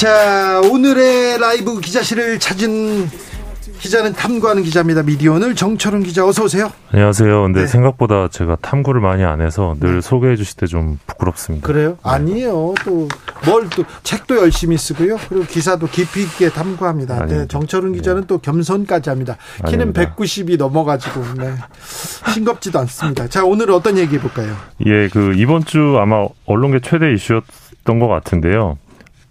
자, 오늘의 라이브 기자실을 찾은 기자는 탐구하는 기자입니다. 미디어 오늘 정철은 기자 어서 오세요. 안녕하세요. 근데 네. 생각보다 제가 탐구를 많이 안 해서 늘 네. 소개해 주실 때 좀 부끄럽습니다. 그래요? 네. 아니에요. 또 뭘 또 책도 열심히 쓰고요. 그리고 기사도 깊이 있게 탐구합니다. 네, 정철은 기자는 네. 또 겸손까지 합니다. 키는 아닙니다. 190이 넘어가지고 네. 싱겁지도 않습니다. 자, 오늘 어떤 얘기 해볼까요? 예, 그 이번 주 아마 언론계 최대 이슈였던 것 같은데요.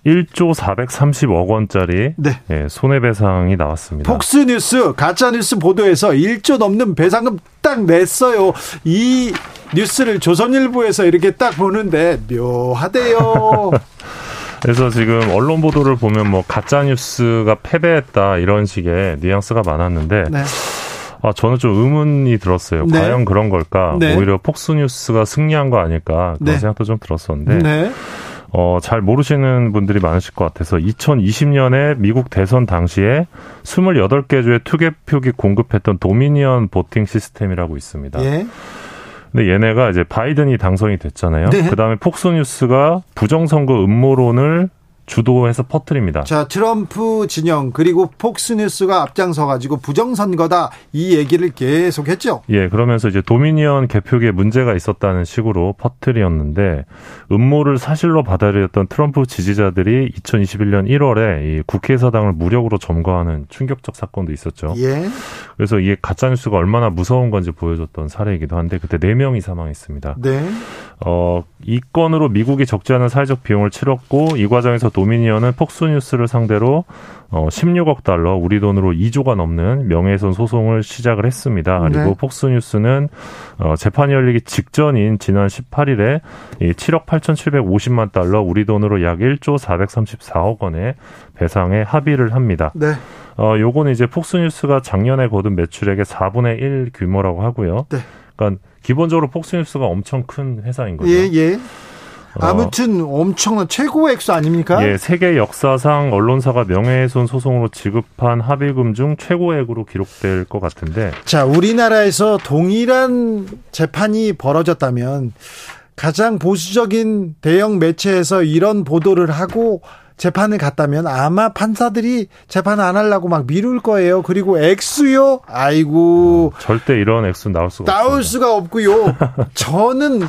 1조 430억 원짜리 네. 예, 손해배상이 나왔습니다. 폭스뉴스 가짜뉴스 보도에서 1조 넘는 배상금 딱 냈어요. 이 뉴스를 조선일보에서 이렇게 딱 보는데 묘하대요. 그래서 지금 언론 보도를 보면 뭐 가짜 뉴스가 패배했다 이런 식의 뉘앙스가 많았는데 네. 아 저는 좀 의문이 들었어요. 네. 과연 그런 걸까? 네. 오히려 폭스뉴스가 승리한 거 아닐까 그런 네. 생각도 좀 들었었는데. 네. 어, 잘 모르시는 분들이 많으실 것 같아서 2020년에 미국 대선 당시에 28개 주의 투개 표기 공급했던 도미니언 보팅 시스템이라고 있습니다. 예. 근데 얘네가 이제 바이든이 당선이 됐잖아요. 네. 그다음에 폭스뉴스가 부정선거 음모론을 주도해서 퍼뜨립니다. 자, 트럼프 진영 그리고 폭스뉴스가 앞장서 가지고 부정선거다 이 얘기를 계속 했죠. 예, 그러면서 이제 도미니언 개표기에 문제가 있었다는 식으로 퍼뜨렸는데 음모를 사실로 받아들였던 트럼프 지지자들이 2021년 1월에 이 국회 사당을 무력으로 점거하는 충격적 사건도 있었죠. 예. 그래서 이게 가짜 뉴스가 얼마나 무서운 건지 보여줬던 사례이기도 한데 그때 4 명이 사망했습니다. 네. 어, 이 건으로 미국이 적지 않은 사회적 비용을 치렀고 이 과정에서 도미니언은 폭스뉴스를 상대로 어 16억 달러, 우리 돈으로 2조가 넘는 명예훼손 소송을 시작을 했습니다. 그리고 네. 폭스뉴스는 어 재판이 열리기 직전인 지난 18일에 이 7억 8,750만 달러, 우리 돈으로 약 1조 434억 원의 배상에 합의를 합니다. 네. 어 요거는 이제 폭스뉴스가 작년에 거둔 매출액의 4분의 1 규모라고 하고요. 네. 그러니까 기본적으로 폭스뉴스가 엄청 큰 회사인 거죠. 예, 예. 어. 아무튼 엄청난 최고 액수 아닙니까? 예, 세계 역사상 언론사가 명예훼손 소송으로 지급한 합의금 중 최고액으로 기록될 것 같은데. 자, 우리나라에서 동일한 재판이 벌어졌다면 가장 보수적인 대형 매체에서 이런 보도를 하고 재판을 갔다면 아마 판사들이 재판 안 하려고 막 미룰 거예요. 그리고 액수요? 아이고. 음, 절대 이런 액수 나올 수가 나올 없습니다. 수가 없고요. 저는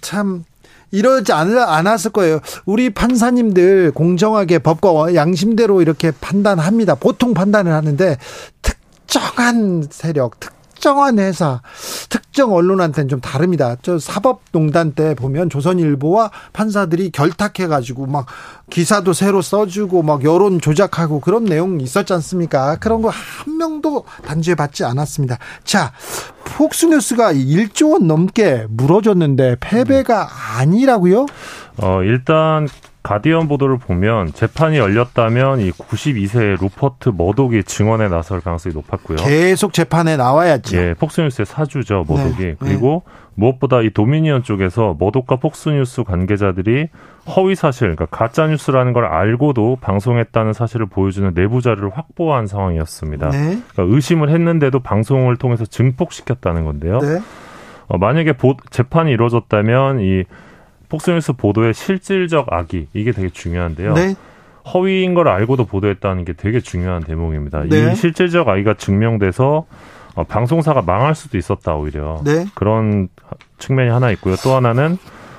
참 이러지 않, 않았을 거예요. 우리 판사님들 공정하게 법과 양심대로 이렇게 판단합니다. 보통 판단을 하는데 특정한 세력, 특 특정한 회사, 특정 언론한테는 좀 다릅니다. 저 사법농단 때 보면 조선일보와 판사들이 결탁해가지고 막 기사도 새로 써주고 막 여론 조작하고 그런 내용 있었지 않습니까? 그런 거 한 명도 단죄 받지 않았습니다. 자, 폭스뉴스가 1조 원 넘게 물어줬는데 패배가 아니라고요? 어, 일단 가디언 보도를 보면 재판이 열렸다면 이 92세의 루퍼트 머독이 증언에 나설 가능성이 높았고요. 계속 재판에 나와야지. 예, 폭스뉴스의 사주죠, 머독이. 네, 그리고 네. 무엇보다 이 도미니언 쪽에서 머독과 폭스뉴스 관계자들이 허위 사실, 그러니까 가짜 뉴스라는 걸 알고도 방송했다는 사실을 보여주는 내부 자료를 확보한 상황이었습니다. 네. 그러니까 의심을 했는데도 방송을 통해서 증폭시켰다는 건데요. 네. 어, 만약에 보, 재판이 이루어졌다면 이 폭스뉴스 보도의 실질적 악의 이게 되게 중요한데요. 네. 허위인 걸 알고도 보도했다는 게 되게 중요한 대목입니다. 네. 이 실질적 악의가 증명돼서 어, 방송사가 망할 수도 있었다 오히려 네. 그런 측면이 하나 있고요. 또 하나는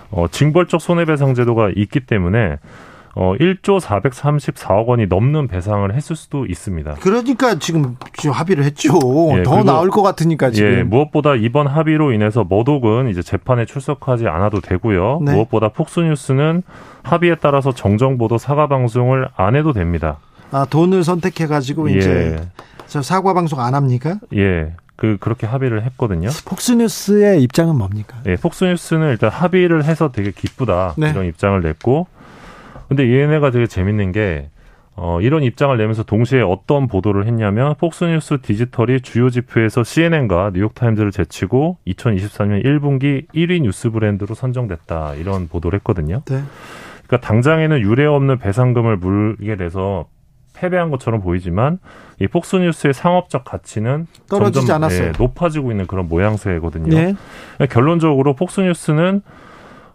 어, 징벌적 손해배상 제도가 있기 때문에 어 1조 434억 원이 넘는 배상을 했을 수도 있습니다. 그러니까 지금, 지금 합의를 했죠. 예, 더 나올 것 같으니까 지금. 예, 무엇보다 이번 합의로 인해서 머독은 이제 재판에 출석하지 않아도 되고요. 네. 무엇보다 폭스뉴스는 합의에 따라서 정정 보도 사과 방송을 안 해도 됩니다. 아, 돈을 선택해 가지고 이제 예, 저 사과 방송 안 합니까? 예, 그 그렇게 합의를 했거든요. 폭스뉴스의 입장은 뭡니까? 예, 폭스뉴스는 일단 합의를 해서 되게 기쁘다 네. 이런 입장을 냈고, 근데 얘네가 되게 재밌는 게 어, 이런 입장을 내면서 동시에 어떤 보도를 했냐면 폭스뉴스 디지털이 주요 지표에서 CNN과 뉴욕타임즈를 제치고 2023년 1분기 1위 뉴스 브랜드로 선정됐다 이런 보도를 했거든요. 네. 그러니까 당장에는 유례 없는 배상금을 물게 돼서 패배한 것처럼 보이지만 이 폭스뉴스의 상업적 가치는 떨어지지 점점, 않았어요. 예, 높아지고 있는 그런 모양새거든요. 네. 결론적으로 폭스뉴스는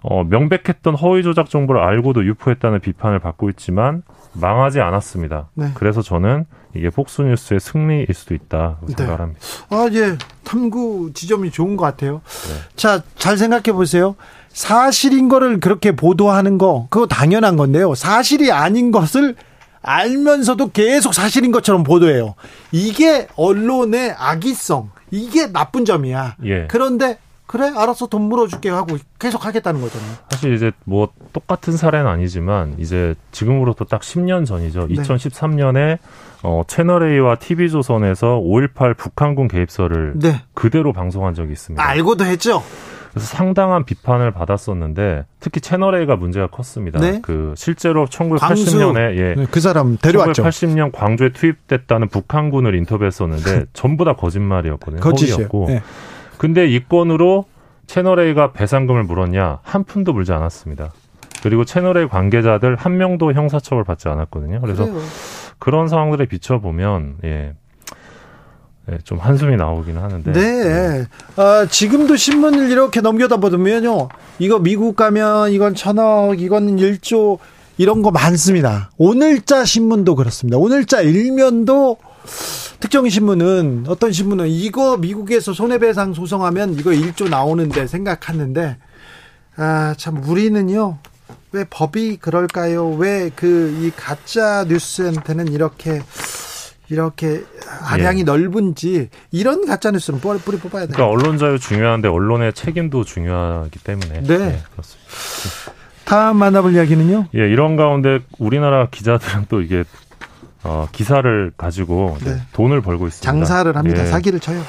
어, 명백했던 허위 조작 정보를 알고도 유포했다는 비판을 받고 있지만 망하지 않았습니다. 네. 그래서 저는 이게 폭스뉴스의 승리일 수도 있다고 네. 생각을 합니다. 아, 예. 탐구 지점이 좋은 것 같아요. 네. 자, 잘 생각해 보세요. 사실인 거를 그렇게 보도하는 거, 그거 당연한 건데요. 사실이 아닌 것을 알면서도 계속 사실인 것처럼 보도해요. 이게 언론의 악의성, 이게 나쁜 점이야. 예. 그런데, 그래, 알아서 돈 물어줄게 하고 계속 하겠다는 거잖아요. 사실 이제 뭐 똑같은 사례는 아니지만 이제 지금으로부터 딱 10년 전이죠. 네. 2013년에 어, 채널A와 TV조선에서 5.18 북한군 개입설을 네. 그대로 방송한 적이 있습니다. 알고도 했죠? 그래서 상당한 비판을 받았었는데 특히 채널A가 문제가 컸습니다. 네. 그 실제로 광수. 1980년에 예. 네, 그 사람 데려왔죠. 1980년 광주에 투입됐다는 북한군을 인터뷰했었는데 전부 다 거짓말이었거든요. 허위였고. 네. 근데 이 건으로 채널A가 배상금을 물었냐? 한 푼도 물지 않았습니다. 그리고 채널A 관계자들 한 명도 형사처벌 받지 않았거든요. 그래서 그래요. 그런 상황들에 비춰보면 예. 예, 좀 한숨이 나오기는 하는데 네. 아, 지금도 신문을 이렇게 넘겨다 보면요. 이거 미국 가면 이건 천억, 이건 일조 이런 거 많습니다. 오늘자 신문도 그렇습니다. 오늘자 일면도 특정 신문은 어떤 신문은 이거 미국에서 손해배상 소송하면 이거 일조 나오는데 생각하는데 아, 참 우리는요. 왜 법이 그럴까요? 왜 그 이 가짜 뉴스한테는 이렇게 이렇게 아량이 넓은지 이런 가짜 뉴스는 뿌리, 뿌리 뽑아야 돼요. 그러니까 언론 자유 중요한데 언론의 책임도 중요하기 때문에 네. 그렇습니다. 다음 만나볼 이야기는요. 예, 이런 가운데 우리나라 기자들은 또 이게 어, 기사를 가지고 네. 돈을 벌고 있습니다. 장사를 합니다. 예. 사기를 쳐요.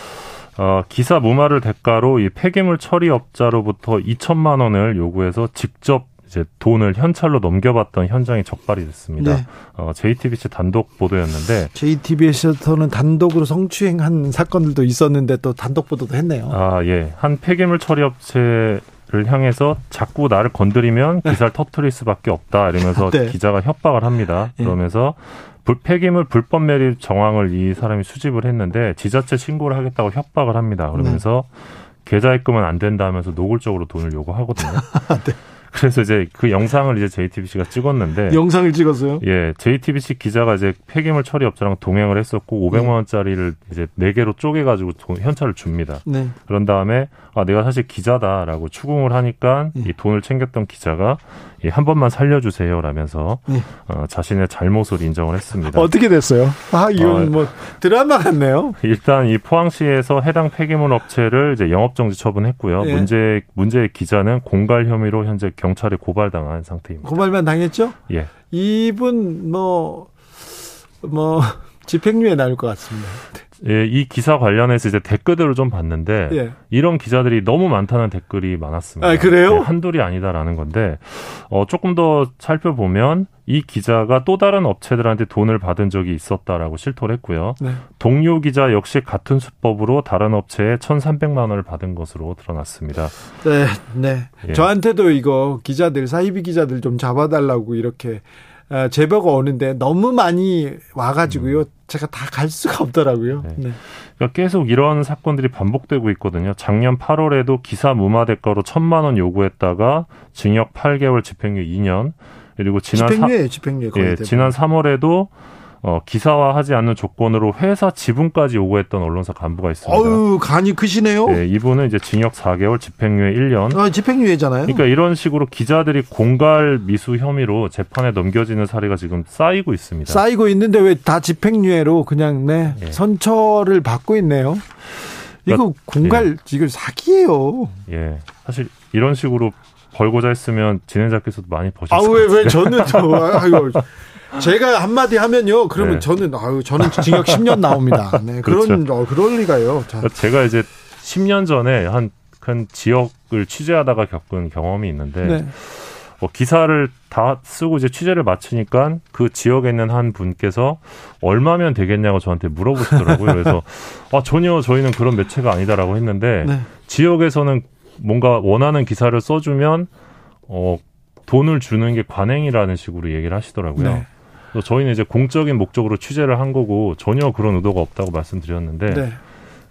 어, 기사 무마를 대가로 이 폐기물 처리 업자로부터 2천만 원을 요구해서 직접 이제 돈을 현찰로 넘겨받던 현장이 적발이 됐습니다. 네. 어, JTBC 단독 보도였는데 JTBC에서는 단독으로 성추행한 사건들도 있었는데 또 단독 보도도 했네요. 아, 예. 한 폐기물 처리 업체 를 향해서 자꾸 나를 건드리면 기사를 터트릴 수밖에 없다. 이러면서 네. 기자가 협박을 합니다. 예. 그러면서 불, 폐기물 불법 매립 정황을 이 사람이 수집을 했는데 지자체 신고를 하겠다고 협박을 합니다. 그러면서 계좌 입금은 안 된다 하면서 노골적으로 돈을 요구하거든요. 네. 그래서 이제 그 영상을 이제 JTBC가 찍었는데 영상을 찍었어요. 예, JTBC 기자가 이제 폐기물 처리 업자랑 동행을 했었고 500만 원짜리를 이제 네 개로 쪼개 가지고 현찰을 줍니다. 네. 그런 다음에 아 내가 사실 기자다라고 추궁을 하니까 예. 이 돈을 챙겼던 기자가 예, 한 번만 살려주세요라면서 예. 어, 자신의 잘못을 인정을 했습니다. 어떻게 됐어요? 아, 이건 어, 뭐 드라마 같네요. 일단 이 포항시에서 해당 폐기물 업체를 이제 영업정지 처분했고요. 예. 문제 문제의 기자는 공갈 혐의로 현재 경찰에 고발당한 상태입니다. 고발만 당했죠? 예. 이분 뭐뭐 집행유예 나올 것 같습니다. 예, 이 기사 관련해서 이제 댓글들을 좀 봤는데 예. 이런 기자들이 너무 많다는 댓글이 많았습니다. 아, 그래요? 예, 한둘이 아니다라는 건데 어, 조금 더 살펴보면 이 기자가 또 다른 업체들한테 돈을 받은 적이 있었다라고 실토를 했고요. 네. 동료 기자 역시 같은 수법으로 다른 업체에 1,300만 원을 받은 것으로 드러났습니다. 네, 네. 예. 저한테도 이거 기자들 사이비 기자들 좀 잡아달라고 이렇게 아, 제보가 오는데 너무 많이 와가지고요. 제가 다 갈 수가 없더라고요. 네. 네. 그러니까 계속 이런 사건들이 반복되고 있거든요. 작년 8월에도 기사 무마 대가로 1,000만 원 요구했다가 징역 8개월 집행유예 2년 그리고 지난 사- 집행유예, 집행유예 거의 예, 대부분. 지난 3월에도 어, 기사화하지 않는 조건으로 회사 지분까지 요구했던 언론사 간부가 있습니다. 어유 간이 크시네요. 네, 이분은 이제 징역 4개월, 집행유예 1년. 아, 집행유예잖아요. 그러니까 이런 식으로 기자들이 공갈 미수 혐의로 재판에 넘겨지는 사례가 지금 쌓이고 있습니다. 쌓이고 있는데 왜 다 집행유예로 그냥 네 예. 선처를 받고 있네요. 이거 그러니까, 공갈 예. 이거 사기예요. 예, 사실 이런 식으로 벌고자 했으면 진행자께서도 많이 버셨을 아, 왜, 왜 저는 저, 아유, 제가 한마디 하면요. 그러면 네. 저는, 아유, 저는 징역 10년 나옵니다. 네, 그런, 그렇죠. 어, 그럴 리가요. 자. 그러니까 제가 이제 10년 전에 한큰 지역을 취재하다가 겪은 경험이 있는데, 네. 뭐 기사를 다 쓰고 이제 취재를 마치니까 그 지역에 있는 한 분께서 얼마면 되겠냐고 저한테 물어보시더라고요. 그래서 아 전혀 저희는 그런 매체가 아니다라고 했는데 네. 지역에서는 뭔가 원하는 기사를 써주면 어 돈을 주는 게 관행이라는 식으로 얘기를 하시더라고요. 네. 저희는 이제 공적인 목적으로 취재를 한 거고 전혀 그런 의도가 없다고 말씀드렸는데 네.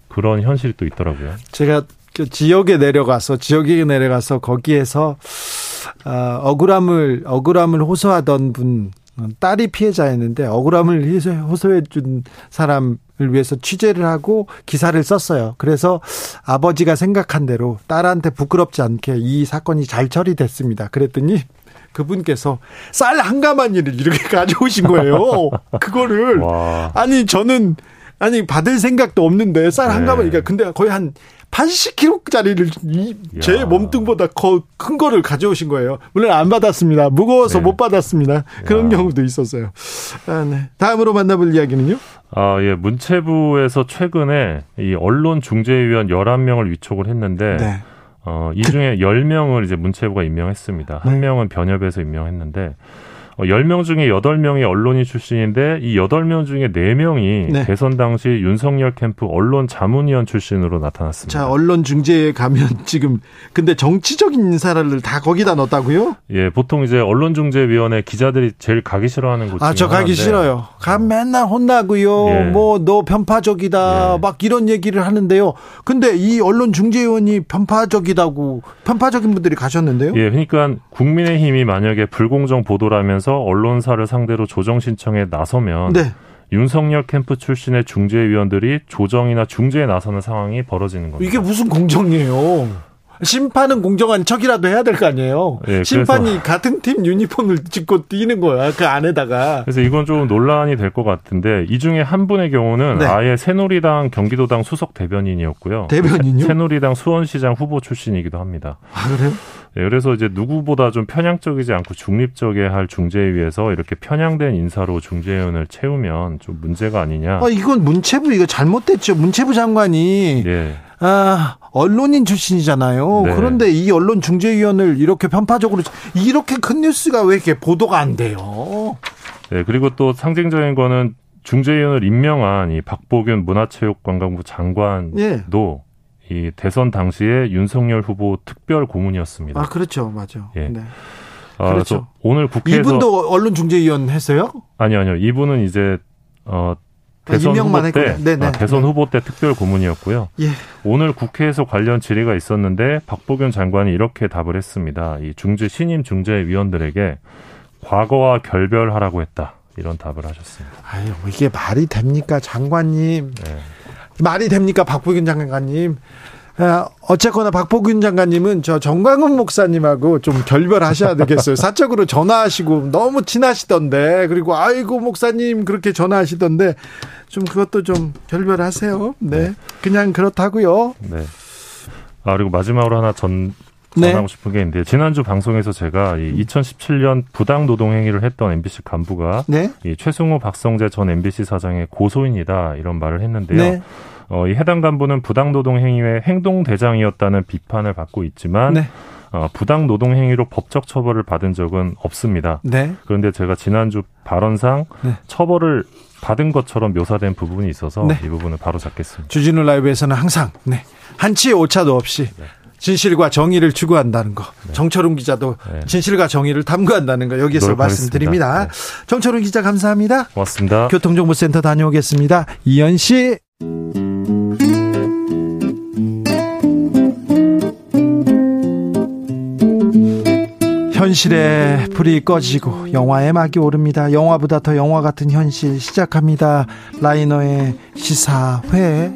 그런 현실이 또 있더라고요. 제가 그 지역에 내려가서 지역에 내려가서 거기에서 어, 억울함을 억울함을 호소하던 분 딸이 피해자였는데 억울함을 호소해 준 사람 을 위해서 취재를 하고 기사를 썼어요. 그래서 아버지가 생각한 대로 딸한테 부끄럽지 않게 이 사건이 잘 처리됐습니다. 그랬더니 그분께서 쌀 한 가마니를 이렇게 가져오신 거예요. 그거를 와. 아니 저는 아니 받을 생각도 없는데 쌀 한 가마니까 그러니까 근데 거의 한 80kg짜리를 제 몸뚱보다 큰 거를 가져오신 거예요. 물론 안 받았습니다. 무거워서 네. 못 받았습니다. 그런 야. 경우도 있었어요. 아, 네. 다음으로 만나볼 이야기는요? 아, 예. 문체부에서 최근에 이 언론 중재위원 11명을 위촉을 했는데 네. 어, 이 중에 10명을 이제 문체부가 임명했습니다. 한 네. 명은 변협에서 임명했는데 어, 10명 중에 8명이 언론인 출신인데 이 8명 중에 4명이 네. 대선 당시 윤석열 캠프 언론 자문위원 출신으로 나타났습니다. 자, 언론 중재에 가면 지금 근데 정치적인 인사를 다 거기다 넣었다고요? 예, 보통 이제 언론 중재위원회 기자들이 제일 가기 싫어하는 곳 아, 저 가기 싫어요. 가 맨날 혼나고요. 예. 뭐너 편파적이다. 예. 막 이런 얘기를 하는데요. 근데 이 언론 중재위원이 편파적이다고 편파적인 분들이 가셨는데요? 예, 그러니까 국민의 힘이 만약에 불공정 보도라면서 하면서 언론사를 상대로 조정 신청에 나서면 네. 윤석열 캠프 출신의 중재위원들이 조정이나 중재에 나서는 상황이 벌어지는 겁니다. 이게 무슨 공정이에요? 심판은 공정한 척이라도 해야 될 거 아니에요. 네, 심판이 같은 팀 유니폼을 찍고 뛰는 거야 그 안에다가. 그래서 이건 좀 논란이 될 것 같은데 이 중에 한 분의 경우는 네. 아예 새누리당 경기도당 수석 대변인이었고요. 대변인요? 새누리당 수원시장 후보 출신이기도 합니다. 아 그래요? 네, 그래서 이제 누구보다 좀 편향적이지 않고 중립적이어야 할 중재위에서 이렇게 편향된 인사로 중재위원을 채우면 좀 문제가 아니냐. 아 이건 문체부 이거 잘못됐죠. 문체부 장관이. 네. 아, 언론인 출신이잖아요. 네. 그런데 이 언론 중재위원을 이렇게 편파적으로 이렇게 큰 뉴스가 왜 이렇게 보도가 안 돼요? 네, 그리고 또 상징적인 거는 중재위원을 임명한 이 박보균 문화체육관광부 장관도 예. 이 대선 당시에 윤석열 후보 특별 고문이었습니다. 아, 그렇죠. 맞아. 예. 네. 아, 그렇죠. 오늘 국회에서 이분도 언론 중재위원 했어요? 아니요, 아니요. 이분은 이제 어 대선 후보 때 아, 대선 후보 때 특별 고문이었고요. 예. 오늘 국회에서 관련 질의가 있었는데 박보균 장관이 이렇게 답을 했습니다. 이 중재 신임 중재위원들에게 과거와 결별하라고 했다. 이런 답을 하셨습니다. 아유, 이게 말이 됩니까, 장관님? 네. 말이 됩니까, 박보균 장관님? 아, 어쨌거나 박보균 장관님은 저 정광훈 목사님하고 좀 결별하셔야 되겠어요. 사적으로 전화하시고 너무 친하시던데 그리고 아이고 목사님 그렇게 전화하시던데 좀 그것도 좀 결별하세요. 네, 그냥 그렇다고요. 네. 아 그리고 마지막으로 하나 전 네. 전하고 싶은 게 있는데 지난주 방송에서 제가 이 2017년 부당 노동 행위를 했던 MBC 간부가 네? 이 최승호 박성재 전 MBC 사장의 고소인이다 이런 말을 했는데요. 네. 어, 이 해당 간부는 부당 노동 행위의 행동 대장이었다는 비판을 받고 있지만 네. 어, 부당 노동 행위로 법적 처벌을 받은 적은 없습니다. 네. 그런데 제가 지난주 발언상 네. 처벌을 받은 것처럼 묘사된 부분이 있어서 네. 이 부분을 바로 잡겠습니다. 주진우 라이브에서는 항상 네. 한치의 오차도 없이 네. 진실과 정의를 추구한다는 거. 네. 정철웅 기자도 네. 진실과 정의를 탐구한다는 거 여기서 말씀드립니다. 네. 정철웅 기자 감사합니다. 고맙습니다. 교통정보센터 다녀오겠습니다. 이현 씨. 현실의 불이 꺼지고 영화의 막이 오릅니다. 영화보다 더 영화 같은 현실 시작합니다. 라이너의 시사회.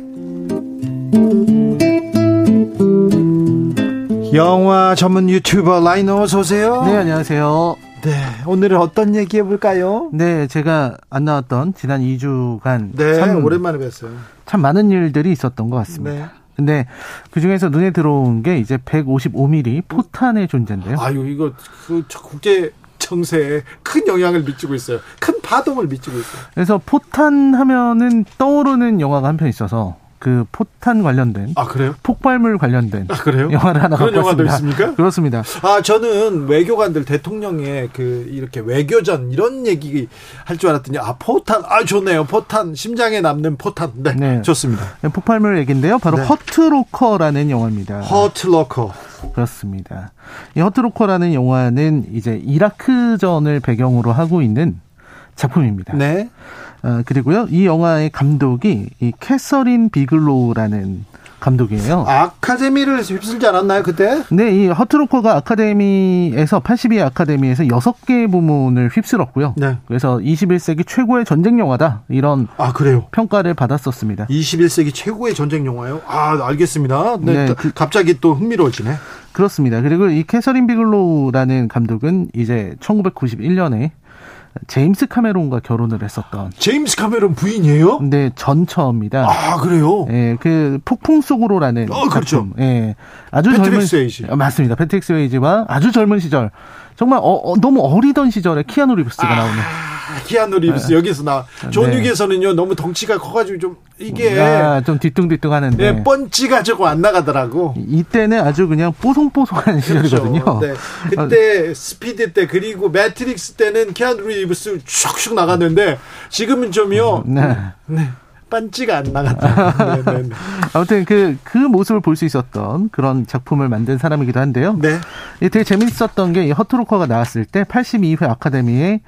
영화 전문 유튜버 라이너 어서 오세요. 네, 안녕하세요. 네, 오늘은 어떤 얘기 해볼까요? 네, 제가 안 나왔던 지난 2주간 네, 참, 오랜만에 뵀어요. 참 많은 일들이 있었던 것 같습니다. 네. 근데 그 중에서 눈에 들어온 게 이제 155mm 포탄의 존재인데요. 아유, 이거 그 국제 정세에 큰 영향을 미치고 있어요. 큰 파동을 미치고 있어요. 그래서 포탄 하면은 떠오르는 영화가 한 편 있어서 그 포탄 관련된 아 그래요? 폭발물 관련된 아 그래요? 영화를 하나 그런 영화도. 있습니까? 그렇습니다. 아 저는 외교관들 대통령의 그 이렇게 외교전 이런 얘기 할 줄 알았더니 아 포탄 아 좋네요 포탄 심장에 남는 포탄 네, 네. 좋습니다. 폭발물 얘기인데요. 바로 네. 허트로커라는 영화입니다. 허트로커 그렇습니다. 이 허트로커라는 영화는 이제 이라크전을 배경으로 하고 있는 작품입니다. 네 어, 그리고요, 이 영화의 감독이 이 캐서린 비글로우라는 감독이에요. 아카데미를 휩쓸지 않았나요 그때? 네, 이 허트로커가 아카데미에서 82회 아카데미에서 6개 부문을 휩쓸었고요. 네. 그래서 21세기 최고의 전쟁 영화다 이런 아 그래요. 평가를 받았었습니다. 21세기 최고의 전쟁 영화요? 아 알겠습니다. 네, 네, 또 그- 갑자기 또 흥미로워지네. 그렇습니다. 그리고 이 캐서린 비글로우라는 감독은 이제 1991년에 제임스 카메론과 결혼을 했었던 제임스 카메론 부인이에요? 근데 전처입니다. 아 그래요? 예, 그 폭풍 속으로라는 어, 그렇죠. 작품. 예. 아주 패트릭 젊은 스웨이지. 어, 맞습니다. 패트릭 스웨이지와 아주 젊은 시절. 정말 어, 어, 너무 어리던 시절에 키아누 리브스가 나오는 아, 키아누 리브스 여기서 나. 존 네. 윅에서는요 너무 덩치가 커가지고 좀 이게 아, 좀 뒤뚱뒤뚱 하는데 예, 펀치가 조금 안 나가더라고. 이때는 아주 그냥 뽀송뽀송한 시절이거든요. 그렇죠. 네. 그때 스피드 때 그리고 매트릭스 때는 키아누 리브스 슉슉 나갔는데 지금은 좀요. 네. 네. 빤치가 안 나갔다. 아무튼 그, 그 모습을 볼 수 있었던 그런 작품을 만든 사람이기도 한데요. 네. 이 되게 재밌었던 게이 허트로커가 나왔을 때 82회 아카데미에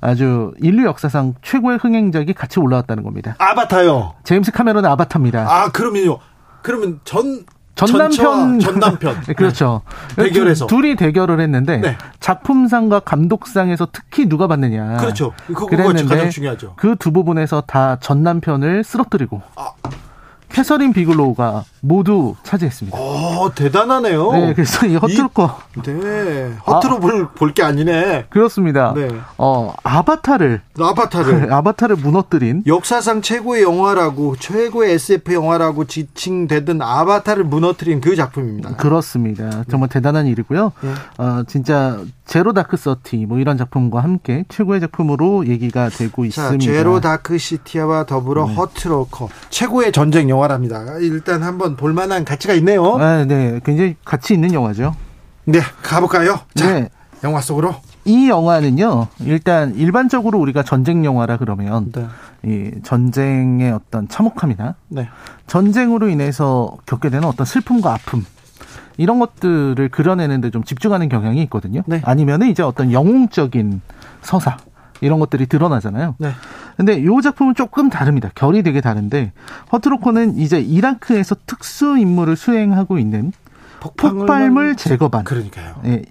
아주 인류 역사상 최고의 흥행작이 같이 올라왔다는 겁니다. 아바타요. 제임스 카메론의 아바타입니다. 아 그러면요. 그러면 전 전남편. 전남편. 네, 그렇죠. 대결해서. 두- 둘이 대결을 했는데 네. 작품상과 감독상에서 특히 누가 받느냐. 그렇죠. 그거 그랬는데 가장 중요하죠. 그 두 부분에서 다 전남편을 쓰러뜨리고 아. 캐서린 비글로우가 모두 차지했습니다. 어 대단하네요. 네, 그래서 이 Hurt Locker 네. Hurt Lo- 볼볼게 아니네. 그렇습니다. 네. 어 아바타를 아바타를 아바타를 무너뜨린 역사상 최고의 영화라고 최고의 SF 영화라고 지칭되던 아바타를 무너뜨린 그 작품입니다. 그렇습니다. 정말 대단한 일이고요. 네. 어 진짜 Zero Dark Thirty 뭐 이런 작품과 함께 최고의 작품으로 얘기가 되고 자, 있습니다. 네. 제로 다크 시티와 더불어 Hurt Locker 최고의 전쟁 영화랍니다. 일단 한번 볼만한 가치가 있네요. 아, 네, 굉장히 가치 있는 영화죠. 네, 가볼까요? 자, 네. 영화 속으로. 이 영화는요, 일단 일반적으로 우리가 전쟁 영화라 그러면 네. 이 전쟁의 어떤 참혹함이나 네. 전쟁으로 인해서 겪게 되는 어떤 슬픔과 아픔 이런 것들을 그려내는데 좀 집중하는 경향이 있거든요. 네. 아니면은 이제 어떤 영웅적인 서사 이런 것들이 드러나잖아요. 네. 근데 이 작품은 조금 다릅니다. 결이 되게 다른데 허트로커는 이제 이라크에서 특수 임무를 수행하고 있는 폭발물 제거반 그러니까요. 예,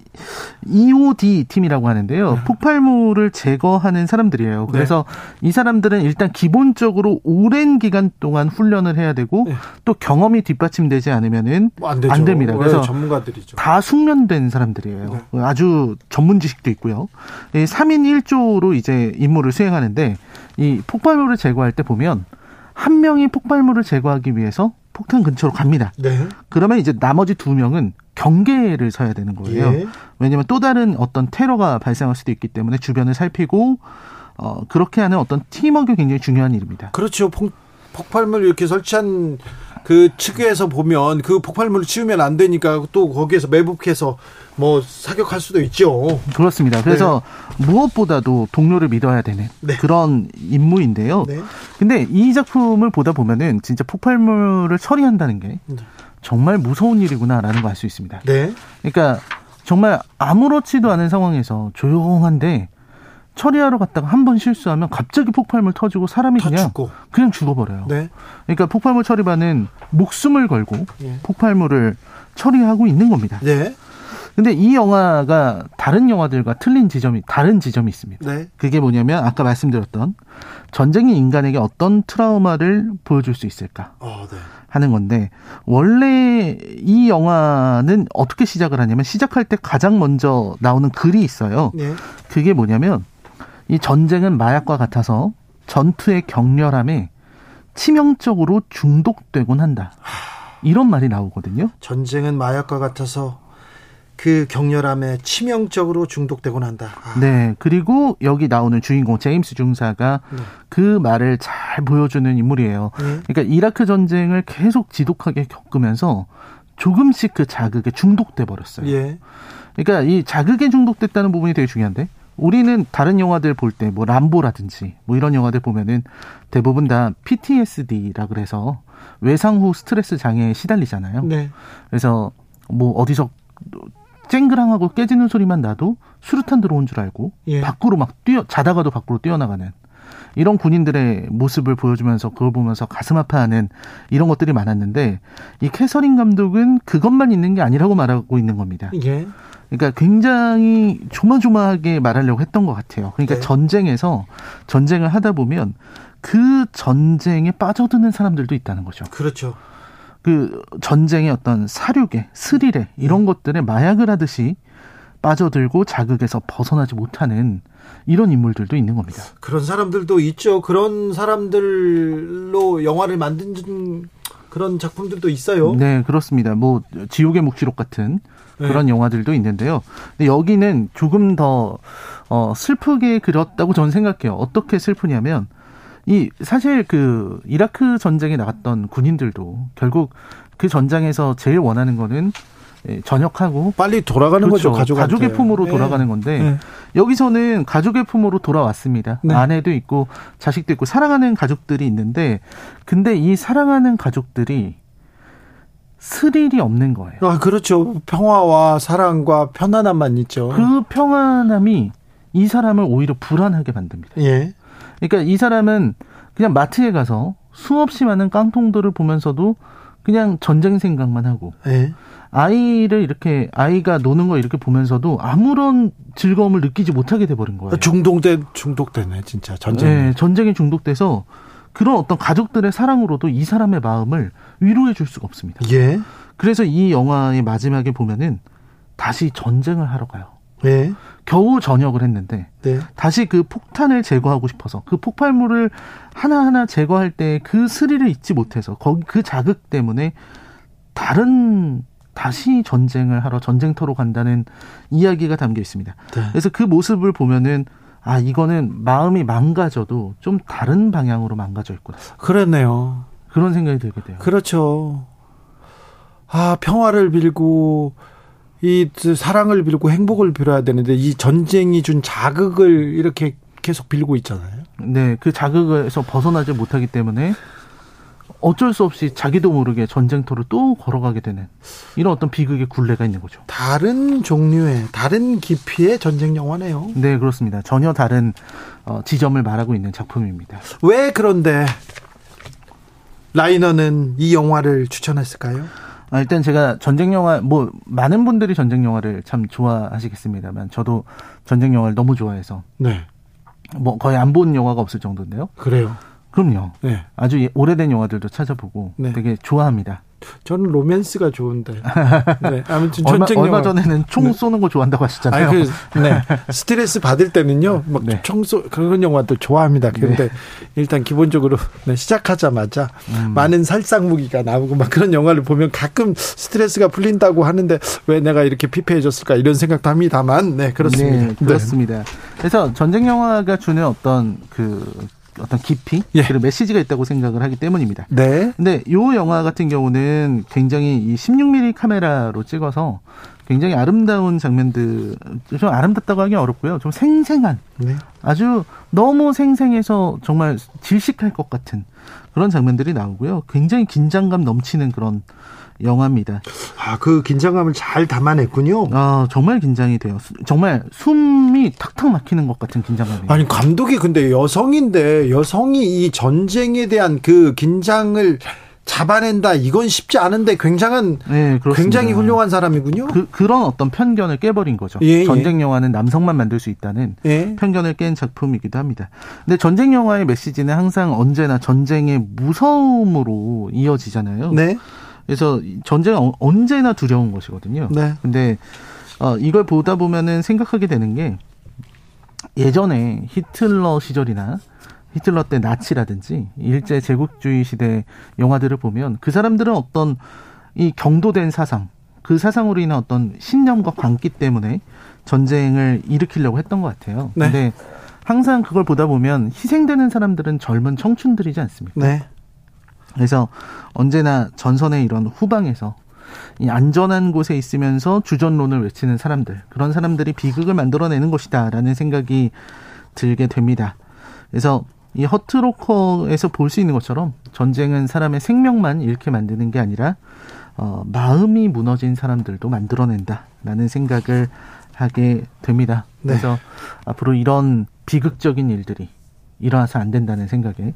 EOD 팀이라고 하는데요. 네. 폭발물을 제거하는 사람들이에요. 그래서 이 사람들은 일단 기본적으로 오랜 기간 동안 훈련을 해야 되고 네. 또 경험이 뒷받침되지 않으면은 뭐안 되죠. 안 됩니다. 그래서 네, 전문가들이죠. 다 숙련된 사람들이에요. 네. 아주 전문 지식도 있고요. 이 3인 1조로 이제 임무를 수행하는데 이 폭발물을 제거할 때 보면 한 명이 폭발물을 제거하기 위해서 폭탄 근처로 갑니다. 네. 그러면 이제 나머지 두 명은 경계를 서야 되는 거예요. 예. 왜냐하면 또 다른 어떤 테러가 발생할 수도 있기 때문에 주변을 살피고 어, 그렇게 하는 어떤 팀워크가 굉장히 중요한 일입니다. 그렇죠. 폭, 폭발물 이렇게 설치한 그 측에서 보면 그 폭발물을 치우면 안 되니까 또 거기에서 매복해서 뭐 사격할 수도 있죠. 그렇습니다. 그래서 무엇보다도 동료를 믿어야 되는 네. 그런 임무인데요. 네. 근데 이 작품을 보다 보면은 진짜 폭발물을 처리한다는 게 네. 정말 무서운 일이구나라는 걸 알 수 있습니다. 네. 그러니까 정말 아무렇지도 않은 상황에서 조용한데 처리하러 갔다가 한 번 실수하면 갑자기 폭발물 터지고 사람이 다 그냥 죽고. 그냥 죽어버려요. 네. 그러니까 폭발물 처리반은 목숨을 걸고 예. 폭발물을 처리하고 있는 겁니다. 네. 근데 이 영화가 다른 영화들과 틀린 지점이 다른 지점이 있습니다. 네. 그게 뭐냐면 아까 말씀드렸던 전쟁이 인간에게 어떤 트라우마를 보여줄 수 있을까 어, 네. 하는 건데 원래 이 영화는 어떻게 시작을 하냐면 시작할 때 가장 먼저 나오는 글이 있어요. 네. 그게 뭐냐면 이 전쟁은 마약과 같아서 전투의 격렬함에 치명적으로 중독되곤 한다. 이런 말이 나오거든요. 전쟁은 마약과 같아서 그 격렬함에 치명적으로 중독되곤 한다. 아, 네. 그리고 여기 나오는 주인공 제임스 중사가 네. 그 말을 잘 보여주는 인물이에요. 네. 그러니까 이라크 전쟁을 계속 지독하게 겪으면서 조금씩 그 자극에 중독돼 버렸어요. 예. 그러니까 이 자극에 중독됐다는 부분이 되게 중요한데 우리는 다른 영화들 볼 때 뭐 람보라든지 뭐 이런 영화들 보면은 대부분 다 PTSD라 그래서 외상 후 스트레스 장애에 시달리잖아요. 네. 그래서 뭐 어디서 쨍그랑하고 깨지는 소리만 나도 수류탄 들어온 줄 알고 예. 밖으로 막 뛰어 자다가도 밖으로 뛰어나가는 이런 군인들의 모습을 보여주면서 그걸 보면서 가슴 아파하는 이런 것들이 많았는데 이 캐서린 감독은 그것만 있는 게 아니라고 말하고 있는 겁니다. 예. 그러니까 굉장히 조마조마하게 말하려고 했던 것 같아요. 그러니까 네. 전쟁에서 전쟁을 하다 보면 그 전쟁에 빠져드는 사람들도 있다는 거죠. 그렇죠. 그 전쟁의 어떤 사륙에 스릴에 이런 것들에 마약을 하듯이 빠져들고 자극에서 벗어나지 못하는 이런 인물들도 있는 겁니다. 그런 사람들도 있죠. 그런 사람들로 영화를 만든 그런 작품들도 있어요. 네, 그렇습니다. 뭐 지옥의 묵시록 같은 네. 그런 영화들도 있는데요. 근데 여기는 조금 더 어, 슬프게 그렸다고 저는 생각해요. 어떻게 슬프냐면 이 사실 그 이라크 전쟁에 나갔던 군인들도 결국 그 전장에서 제일 원하는 거는 예, 전역하고 빨리 돌아가는 그렇죠. 거죠. 가족한테. 가족의 품으로 네. 돌아가는 건데 네. 여기서는 가족의 품으로 돌아왔습니다. 네. 아내도 있고 자식도 있고 사랑하는 가족들이 있는데 근데 이 사랑하는 가족들이 스릴이 없는 거예요. 아, 그렇죠. 평화와 사랑과 편안함만 있죠. 그 평안함이 이 사람을 오히려 불안하게 만듭니다. 예. 그러니까 이 사람은 그냥 마트에 가서 수없이 많은 깡통들을 보면서도 그냥 전쟁 생각만 하고 예. 아이를 이렇게 아이가 노는 걸 이렇게 보면서도 아무런 즐거움을 느끼지 못하게 돼버린 거예요. 중독돼 중독되네 진짜 전쟁. 네, 전쟁에 중독돼서 그런 어떤 가족들의 사랑으로도 이 사람의 마음을 위로해 줄 수가 없습니다. 예. 그래서 이 영화의 마지막에 보면은 다시 전쟁을 하러 가요. 예. 겨우 전역을 했는데 네. 다시 그 폭탄을 제거하고 싶어서 그 폭발물을 하나하나 제거할 때 그 스릴을 잊지 못해서 거기 그 자극 때문에 다른 다시 전쟁을 하러 전쟁터로 간다는 이야기가 담겨 있습니다. 네. 그래서 그 모습을 보면은 아 이거는 마음이 망가져도 좀 다른 방향으로 망가져 있구나 그렇네요. 그런 생각이 들게 돼요. 그렇죠. 아, 평화를 빌고 이 사랑을 빌고 행복을 빌어야 되는데 이 전쟁이 준 자극을 이렇게 계속 빌고 있잖아요. 네, 그 자극에서 벗어나지 못하기 때문에 어쩔 수 없이 자기도 모르게 전쟁터를 또 걸어가게 되는 이런 어떤 비극의 굴레가 있는 거죠. 다른 종류의 다른 깊이의 전쟁 영화네요. 네, 그렇습니다. 전혀 다른 어, 지점을 말하고 있는 작품입니다. 왜 그런데 라이너는 이 영화를 추천했을까요? 아, 일단 제가 전쟁 영화 뭐 많은 분들이 전쟁 영화를 참 좋아하시겠습니다만 저도 전쟁 영화를 너무 좋아해서 네. 뭐 거의 안 본 영화가 없을 정도인데요. 그래요. 그럼요. 네. 아주 예- 오래된 영화들도 찾아보고 네. 되게 좋아합니다. 저는 로맨스가 좋은데. 네. 아무튼 얼마, 전쟁 얼마. 전에는 총 네. 쏘는 거 좋아한다고 하시잖아요. 아니, 그, 네. 스트레스 받을 때는요, 막 네. 청소, 그런 영화도 좋아합니다. 그런데 일단 기본적으로 네, 시작하자마자 음. 많은 살상 무기가 나오고 막 그런 영화를 보면 가끔 스트레스가 풀린다고 하는데 왜 내가 이렇게 피폐해졌을까 이런 생각도 합니다만, 네, 그렇습니다. 네, 그렇습니다. 그래서 전쟁 영화가 주는 어떤 그 어떤 깊이 예. 그리고 메시지가 있다고 생각을 하기 때문입니다. 네. 근데 요 영화 같은 경우는 굉장히 이 16mm 카메라로 찍어서 굉장히 아름다운 장면들 좀 아름답다고 하기 어렵고요. 좀 생생한 네. 아주 너무 생생해서 정말 질식할 것 같은 그런 장면들이 나오고요. 굉장히 긴장감 넘치는 그런 영화입니다. 아, 그 긴장감을 잘 담아냈군요. 아, 정말 긴장이 돼요. 수- 정말 숨이 탁탁 막히는 것 같은 긴장감이에요. 아니, 감독이 근데 여성인데 여성이 이 전쟁에 대한 그 긴장을 잡아낸다 이건 쉽지 않은데 굉장한 네. 굉장히 훌륭한 사람이군요. 그, 그런 어떤 편견을 깨버린 거죠. 예, 예. 전쟁 영화는 남성만 만들 수 있다는 예. 편견을 깬 작품이기도 합니다. 근데 전쟁 영화의 메시지는 항상 언제나 전쟁의 무서움으로 이어지잖아요. 네. 그래서 이 전쟁은 어- 언제나 두려운 것이거든요. 네. 근데 어, 이걸 보다 보면은 생각하게 되는 게 예전에 히틀러 시절이나 히틀러 때 나치라든지 일제 제국주의 시대 영화들을 보면 그 사람들은 어떤 이 경도된 사상, 그 사상으로 인한 어떤 신념과 광기 때문에 전쟁을 일으키려고 했던 것 같아요. 네. 근데 항상 그걸 보다 보면 희생되는 사람들은 젊은 청춘들이지 않습니까? 네. 그래서 언제나 전선의 이런 후방에서 이 안전한 곳에 있으면서 주전론을 외치는 사람들 그런 사람들이 비극을 만들어내는 것이다라는 생각이 들게 됩니다. 그래서 이 허트로커에서 볼 수 있는 것처럼 전쟁은 사람의 생명만 잃게 만드는 게 아니라 어, 마음이 무너진 사람들도 만들어낸다라는 생각을 하게 됩니다. 네. 그래서 앞으로 이런 비극적인 일들이 일어나서 안 된다는 생각에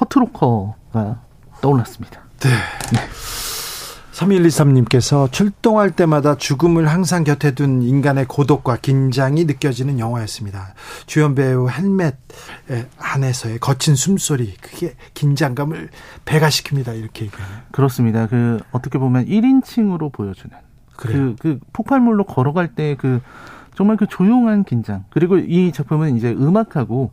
허트로커가 떠올랐습니다. 3123님께서 출동할 때마다 죽음을 항상 곁에 둔 인간의 고독과 긴장이 느껴지는 영화였습니다. 주연 배우 헬멧 안에서의 거친 숨소리, 그게 긴장감을 배가시킵니다. 이렇게 얘기하네요. 그렇습니다. 그 어떻게 보면 1인칭으로 보여주는 그래요. 그, 그 폭발물로 걸어갈 때 그 정말 그 조용한 긴장 그리고 이 작품은 이제 음악하고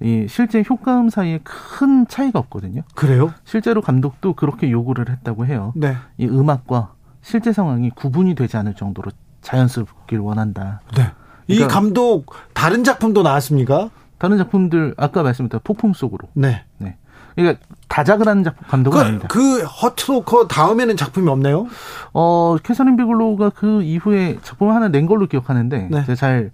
이 실제 효과음 사이에 큰 차이가 없거든요. 그래요? 실제로 감독도 그렇게 요구를 했다고 해요. 네. 이 음악과 실제 상황이 구분이 되지 않을 정도로 자연스럽길 원한다. 네. 이 그러니까- 감독 다른 작품도 나왔습니까? 다른 작품들 아까 말씀드린 폭풍 속으로. 네. 네. 그러니까 다작을 하는 작품 감독은 그, 아닙니다. 그 허트로커 다음에는 작품이 없네요. 어, 캐서린 비글로우가 그 이후에 작품 하나 낸 걸로 기억하는데 네. 제가 잘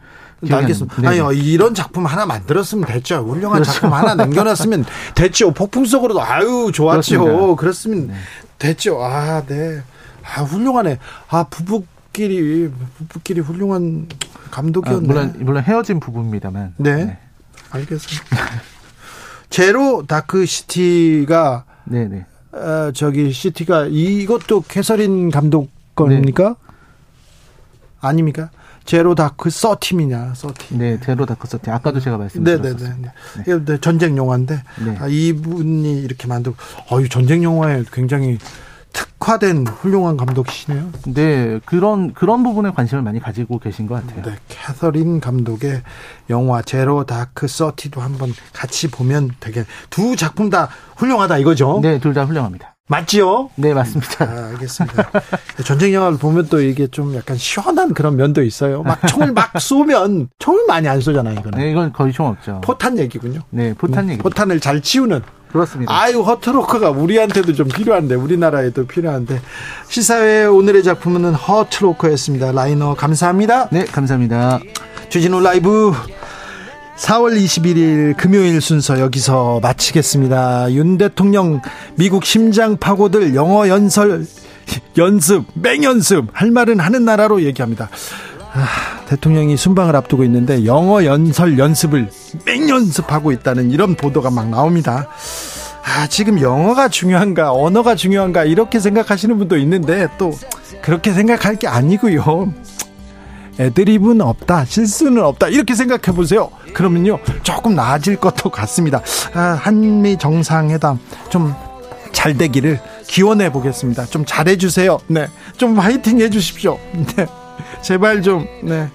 알겠습니다. 네. 아니요, 이런 작품 하나 만들었으면 됐죠. 훌륭한 그렇죠. 작품 하나 남겨놨으면 됐죠. 폭풍 속으로도 아유 좋았죠. 그렇습니다. 그렇으면 네. 됐죠. 아, 네. 아, 훌륭하네. 아, 부부끼리 부부끼리 훌륭한 아, 감독이었네. 물론 물론 헤어진 부부입니다만. 네. 알겠습니다. Zero Dark City가 네, 네. 어, 저기 City가 이것도 캐서린 감독 겁니까? 아닙니까? 제로 다크 서팀이냐, 서팀. 네, Zero Dark Thirty. 아까도 제가 말씀드렸습니다. 네네네. 이게 네, 전쟁 영화인데 네. 아, 이분이 이렇게 만들고 어유 전쟁 영화에 굉장히 특화된 훌륭한 감독이시네요. 네, 그런 그런 부분에 관심을 많이 가지고 계신 것 같아요. 네, 캐서린 감독의 영화 Zero Dark Thirty도 한번 같이 보면 되게 두 작품 다 훌륭하다 이거죠. 네, 둘 다 훌륭합니다. 맞지요? 네, 맞습니다. 아, 알겠습니다. 전쟁 영화를 보면 또 이게 좀 약간 시원한 그런 면도 있어요. 막 총을 막 쏘면 총을 많이 안 쏘잖아요, 이거는. 네, 이건 거의 총 없죠. 포탄 얘기군요. 네, 포탄 얘기. 포탄을 잘 치우는 그렇습니다. 아유 허트로커가 우리한테도 좀 필요한데 우리나라에도 필요한데 시사회 오늘의 작품은 허트로커였습니다. 라이너 감사합니다. 네, 감사합니다. 주진우 라이브 4월 21일 금요일 순서 여기서 마치겠습니다. 윤 대통령 미국 심장 파고들 영어 연설 연습 맹연습 할 말은 하는 나라로 얘기합니다. 아, 대통령이 순방을 앞두고 있는데 영어 연설 연습을 맹연습하고 있다는 이런 보도가 막 나옵니다. 아, 지금 영어가 중요한가, 언어가 중요한가, 이렇게 생각하시는 분도 있는데, 또, 그렇게 생각할 게 아니고요. 애드립은 없다, 실수는 없다, 이렇게 생각해 보세요. 그러면요, 조금 나아질 것도 같습니다. 아, 한미 정상회담 좀 잘 되기를 기원해 보겠습니다. 좀 잘해 주세요. 네. 좀 화이팅 해 주십시오. 네. 제발 좀, 네.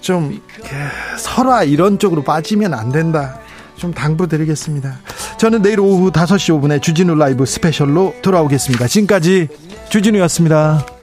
좀, 그, 설화 이런 쪽으로 빠지면 안 된다. 좀 당부드리겠습니다. 저는 내일 오후 5시 5분에 주진우 라이브 스페셜로 돌아오겠습니다. 지금까지 주진우였습니다.